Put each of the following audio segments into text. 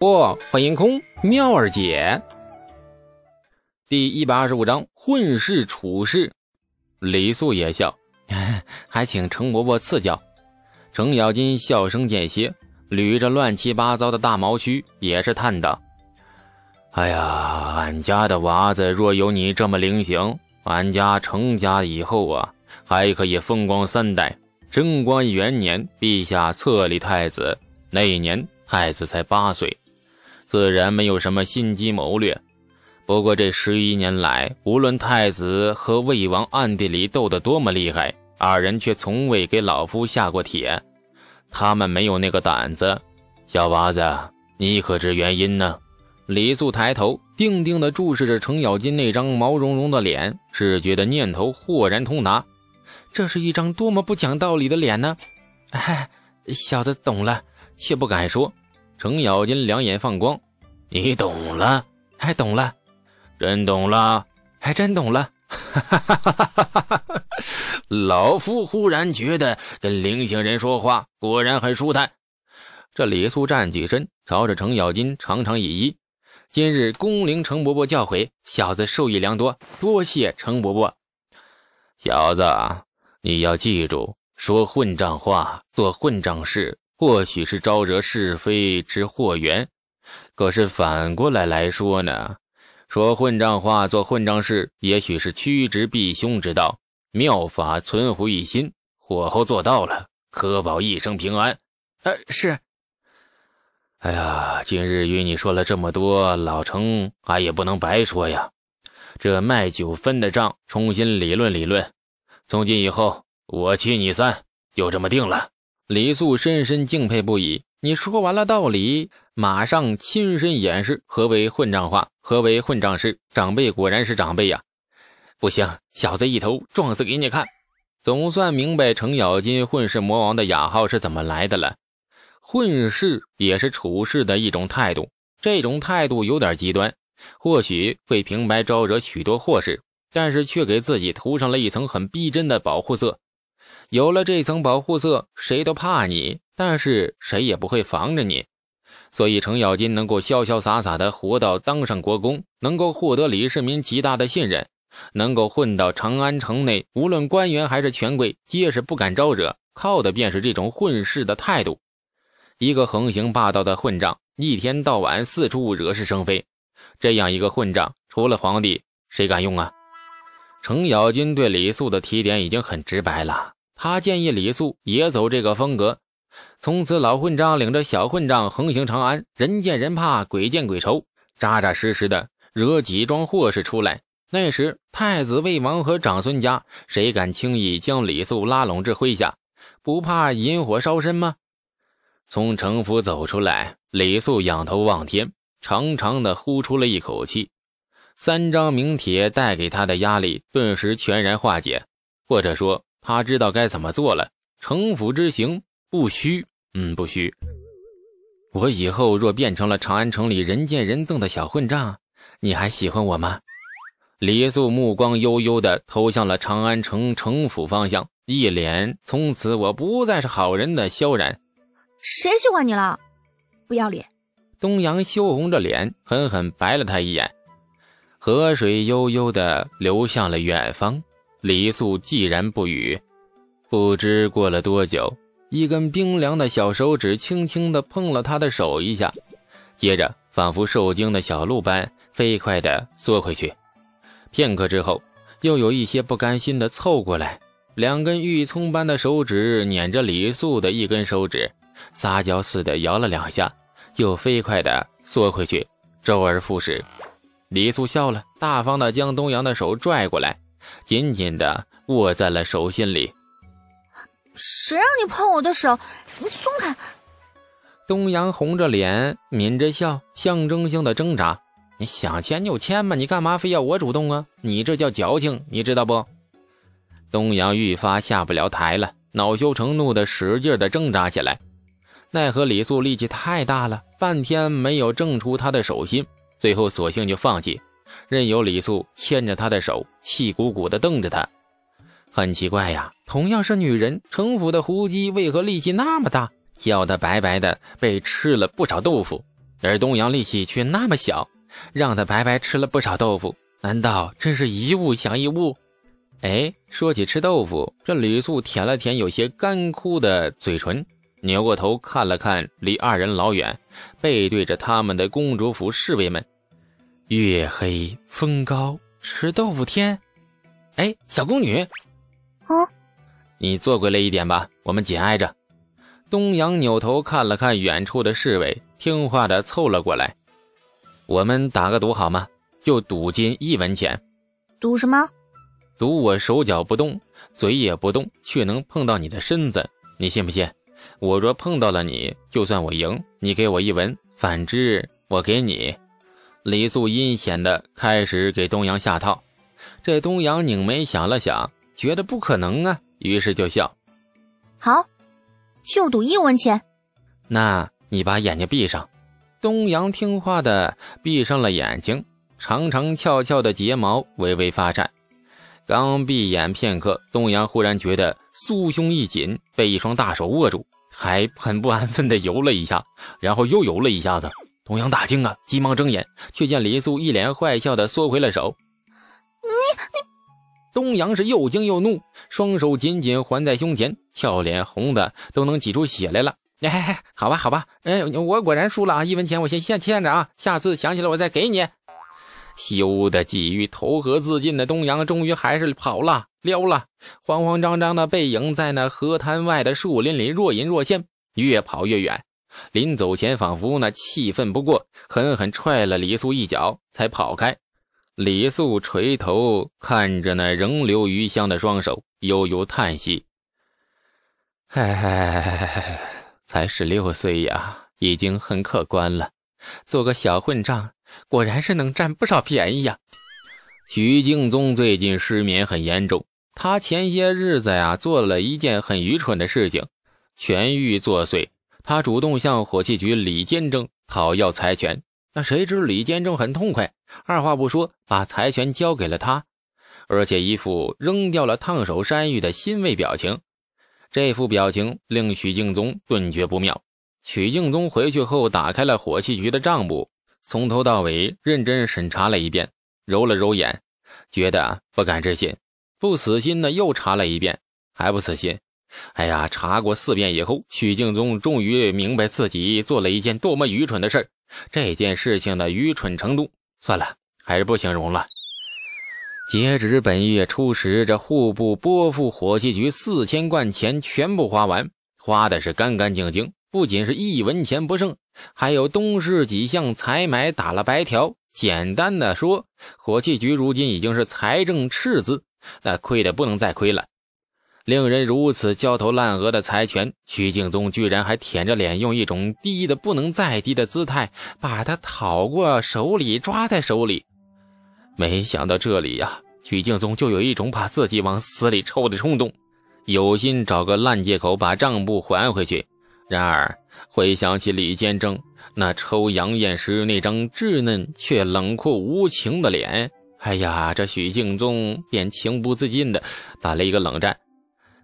不，欢迎空妙儿姐。第一百二十五章混世处事。李素也笑，还请程伯伯赐教。程咬金笑声间歇，捋着乱七八糟的大毛须，也是叹道：“哎呀，俺家的娃子若有你这么灵行，俺家程家以后啊，还可以风光三代。贞观元年，陛下册立太子，那一年太子才八岁。”自然没有什么心机谋略，不过这十一年来，无论太子和魏王暗地里斗得多么厉害，二人却从未给老夫下过帖。他们没有那个胆子。小娃子，你可知原因呢？李素抬头，定定地注视着程咬金那张毛茸茸的脸，只觉得念头豁然通达。这是一张多么不讲道理的脸呢！哎，小子懂了，却不敢说。程咬金两眼放光，你懂了，还懂了，真懂了，还真懂了。哈哈哈哈哈哈！老夫忽然觉得跟灵性人说话果然很舒坦。这李素站起身，朝着程咬金长长一揖：“今日恭领程伯伯教诲，小子受益良多，多谢程伯伯。小子，你要记住，说混账话，做混账事。”或许是招惹是非之祸源，可是反过来来说呢？说混账话，做混账事，也许是趋吉避凶之道。妙法存乎一心，火候做到了，可保一生平安。呃，是。哎呀，今日与你说了这么多，老程俺也不能白说呀。这卖酒分的账，重新理论理论。从今以后，我七你三，就这么定了。李素深深敬佩不已。你说完了道理，马上亲身演示何为混账话，何为混账事。长辈果然是长辈呀！不行，小子一头撞死给你看。总算明白程咬金混世魔王的雅号是怎么来的了。混世也是处事的一种态度，这种态度有点极端，或许会平白招惹许多祸事，但是却给自己涂上了一层很逼真的保护色。有了这层保护色，谁都怕你，但是谁也不会防着你。所以程咬金能够潇潇洒洒的活到当上国公，能够获得李世民极大的信任，能够混到长安城内，无论官员还是权贵，皆是不敢招惹，靠的便是这种混世的态度。一个横行霸道的混账，一天到晚四处惹是生非，这样一个混账，除了皇帝，谁敢用啊？程咬金对李素的提点已经很直白了。他建议李素也走这个风格，从此老混账领着小混账横行长安，人见人怕，鬼见鬼愁，扎扎实实的惹几桩祸事出来。那时太子、魏王和长孙家，谁敢轻易将李素拉拢至麾下？不怕引火烧身吗？从城府走出来，李素仰头望天，长长的呼出了一口气。三张名帖带给他的压力顿时全然化解，或者说。他知道该怎么做了。城府之行不虚，嗯，不虚。我以后若变成了长安城里人见人憎的小混账，你还喜欢我吗？李素目光悠悠地投向了长安城城府方向，一脸“从此我不再是好人”的萧然。谁喜欢你了？不要脸！东阳羞红着脸，狠狠白了他一眼。河水悠悠地流向了远方。李素寂然不语，不知过了多久，一根冰凉的小手指轻轻地碰了他的手一下，接着仿佛受惊的小鹿般飞快地缩回去。片刻之后，又有一些不甘心地凑过来，两根玉葱般的手指捻着李素的一根手指，撒娇似的摇了两下，又飞快地缩回去，周而复始。李素笑了，大方地将东阳的手拽过来。紧紧的握在了手心里。谁让你碰我的手？你松开！东阳红着脸，抿着笑，象征性的挣扎。你想牵就牵嘛，你干嘛非要我主动啊？你这叫矫情，你知道不？东阳愈发下不了台了，恼羞成怒的使劲的挣扎起来。奈何李素力气太大了，半天没有挣出他的手心，最后索性就放弃。任由李素牵着他的手，气鼓鼓地瞪着他。很奇怪呀，同样是女人，城府的胡姬为何力气那么大，叫他白白的，被吃了不少豆腐。而东阳力气却那么小，让他白白吃了不少豆腐，难道真是一物降一物？哎，说起吃豆腐，这吕素舔了舔有些干枯的嘴唇，扭过头看了看离二人老远，背对着他们的公主府侍卫们。月黑风高，吃豆腐天。哎，小宫女，啊，你坐过来一点吧，我们紧挨着。东阳扭头看了看远处的侍卫，听话的凑了过来。我们打个赌好吗？就赌金一文钱。赌什么？赌我手脚不动，嘴也不动，却能碰到你的身子，你信不信？我若碰到了你，就算我赢，你给我一文；反之，我给你。李素阴险的开始给东阳下套。这东阳拧眉想了想，觉得不可能啊，于是就笑：“好，就赌一文钱。那你把眼睛闭上。”东阳听话的闭上了眼睛，长长翘翘的睫毛微微发颤。刚闭眼片刻，东阳忽然觉得酥胸一紧，被一双大手握住，还很不安分的游了一下，然后又游了一下子。东阳大惊啊，急忙睁眼，却见李素一脸坏笑的缩回了手。你你，东阳是又惊又怒，双手紧紧环在胸前，俏脸红的都能挤出血来了。哎，好吧好吧，哎，我果然输了啊！一文钱我先先欠着啊，下次想起来我再给你。羞得几欲投河自尽的东阳，终于还是跑了，撩了，慌慌张张的背影在那河滩外的树林里若隐若现，越跑越远。临走前，仿佛那气愤不过，狠狠踹了李素一脚，才跑开。李素垂头看着那仍留余香的双手，悠悠叹息：“唉，才十六岁呀，已经很可观了，做个小混账。”果然是能占不少便宜呀！徐敬宗最近失眠很严重，他前些日子呀做了一件很愚蠢的事情，痊愈作祟，他主动向火器局李监正讨要财权。那谁知李监正很痛快，二话不说把财权交给了他，而且一副扔掉了烫手山芋的欣慰表情。这副表情令许敬宗顿觉不妙。许敬宗回去后打开了火器局的账簿。从头到尾认真审查了一遍，揉了揉眼，觉得不敢置信，不死心的又查了一遍，还不死心。哎呀，查过四遍以后，许敬宗终于明白自己做了一件多么愚蠢的事这件事情的愚蠢程度，算了，还是不形容了。截止本月初十，这户部拨付火器局四千贯钱全部花完，花的是干干净净，不仅是一文钱不剩。还有东市几项采买打了白条。简单的说，火器局如今已经是财政赤字，那亏的不能再亏了。令人如此焦头烂额的财权，徐敬宗居然还舔着脸，用一种低的不能再低的姿态把他讨过手里，抓在手里。没想到这里呀，徐敬宗就有一种把自己往死里抽的冲动，有心找个烂借口把账簿还回去。然而。回想起李建正那抽杨艳时那张稚嫩却冷酷无情的脸，哎呀，这许敬宗便情不自禁的打了一个冷战。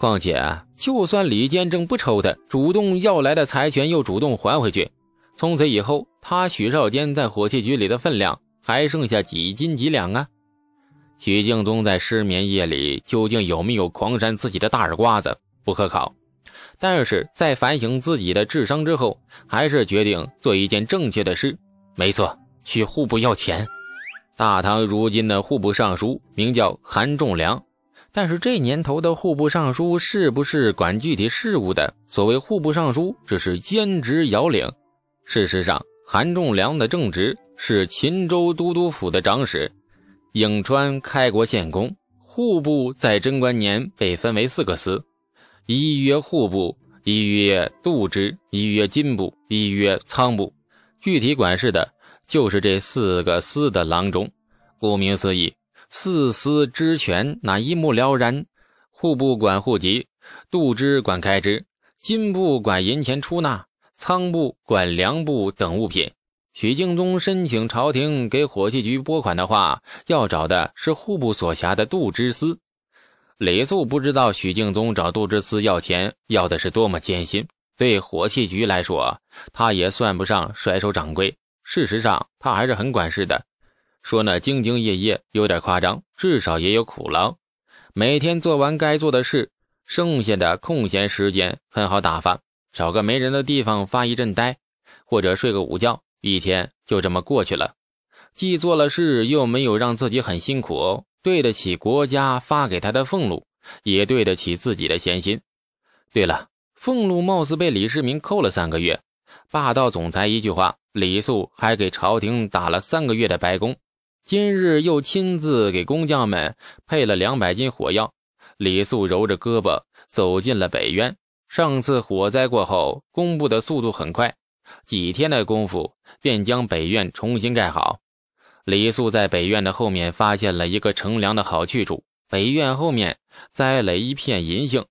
况且，就算李建正不抽他，主动要来的财权又主动还回去，从此以后，他许少坚在火器局里的分量还剩下几斤几两啊？许敬宗在失眠夜里究竟有没有狂扇自己的大耳瓜子？不可考。但是在反省自己的智商之后，还是决定做一件正确的事。没错，去户部要钱。大唐如今的户部尚书名叫韩仲良，但是这年头的户部尚书是不是管具体事务的？所谓户部尚书，只是兼职遥领。事实上，韩仲良的正职是秦州都督府的长史，颍川开国县公。户部在贞观年被分为四个司。一曰户部，一曰度支，一曰金部，一曰仓部。具体管事的，就是这四个司的郎中。顾名思义，四司之权那一目了然。户部管户籍，度支管开支，金部管银钱出纳，仓部管粮部等物品。许敬宗申请朝廷给火器局拨款的话，要找的是户部所辖的度支司。李素不知道许敬宗找杜之思要钱要的是多么艰辛。对火器局来说，他也算不上甩手掌柜，事实上他还是很管事的。说那兢兢业业有点夸张，至少也有苦劳。每天做完该做的事，剩下的空闲时间很好打发，找个没人的地方发一阵呆，或者睡个午觉，一天就这么过去了。既做了事，又没有让自己很辛苦，对得起国家发给他的俸禄，也对得起自己的闲心。对了，俸禄貌似被李世民扣了三个月，霸道总裁一句话，李素还给朝廷打了三个月的白工。今日又亲自给工匠们配了两百斤火药。李素揉着胳膊走进了北院。上次火灾过后，工部的速度很快，几天的功夫便将北院重新盖好。李素在北院的后面发现了一个乘凉的好去处。北院后面栽了一片银杏，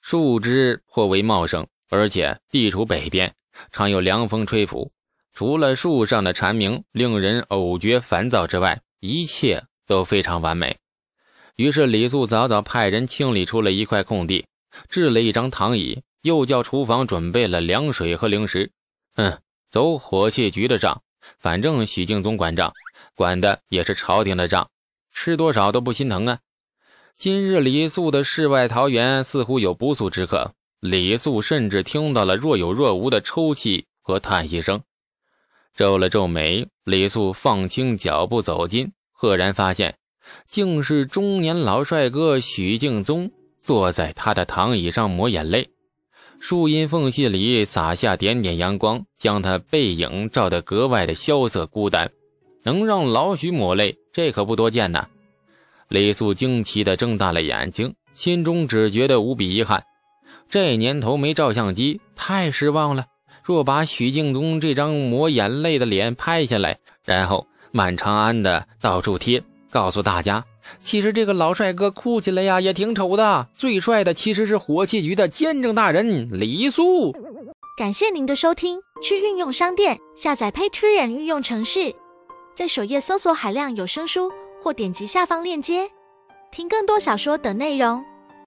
树枝颇为茂盛，而且地处北边，常有凉风吹拂。除了树上的蝉鸣令人偶觉烦躁之外，一切都非常完美。于是李素早早派人清理出了一块空地，置了一张躺椅，又叫厨房准备了凉水和零食。嗯，走火器局的账，反正许敬宗管账，管的也是朝廷的账，吃多少都不心疼啊。今日李素的世外桃源似乎有不速之客，李素甚至听到了若有若无的抽泣和叹息声。皱了皱眉，李素放轻脚步走近，赫然发现，竟是中年老帅哥许敬宗坐在他的躺椅上抹眼泪，树荫缝隙里洒下点点阳光，将他背影照得格外的萧瑟孤单。能让老许抹泪，这可不多见呐！李素惊奇地睁大了眼睛，心中只觉得无比遗憾，这年头没照相机，太失望了。若把许敬宗这张抹眼泪的脸拍下来，然后满长安的到处贴，告诉大家，其实这个老帅哥哭起来呀也挺丑的，最帅的其实是火器局的监正大人李素。感谢您的收听，去运用商店下载 Patreon 运用城市，在首页搜索海量有声书，或点击下方链接听更多小说等内容。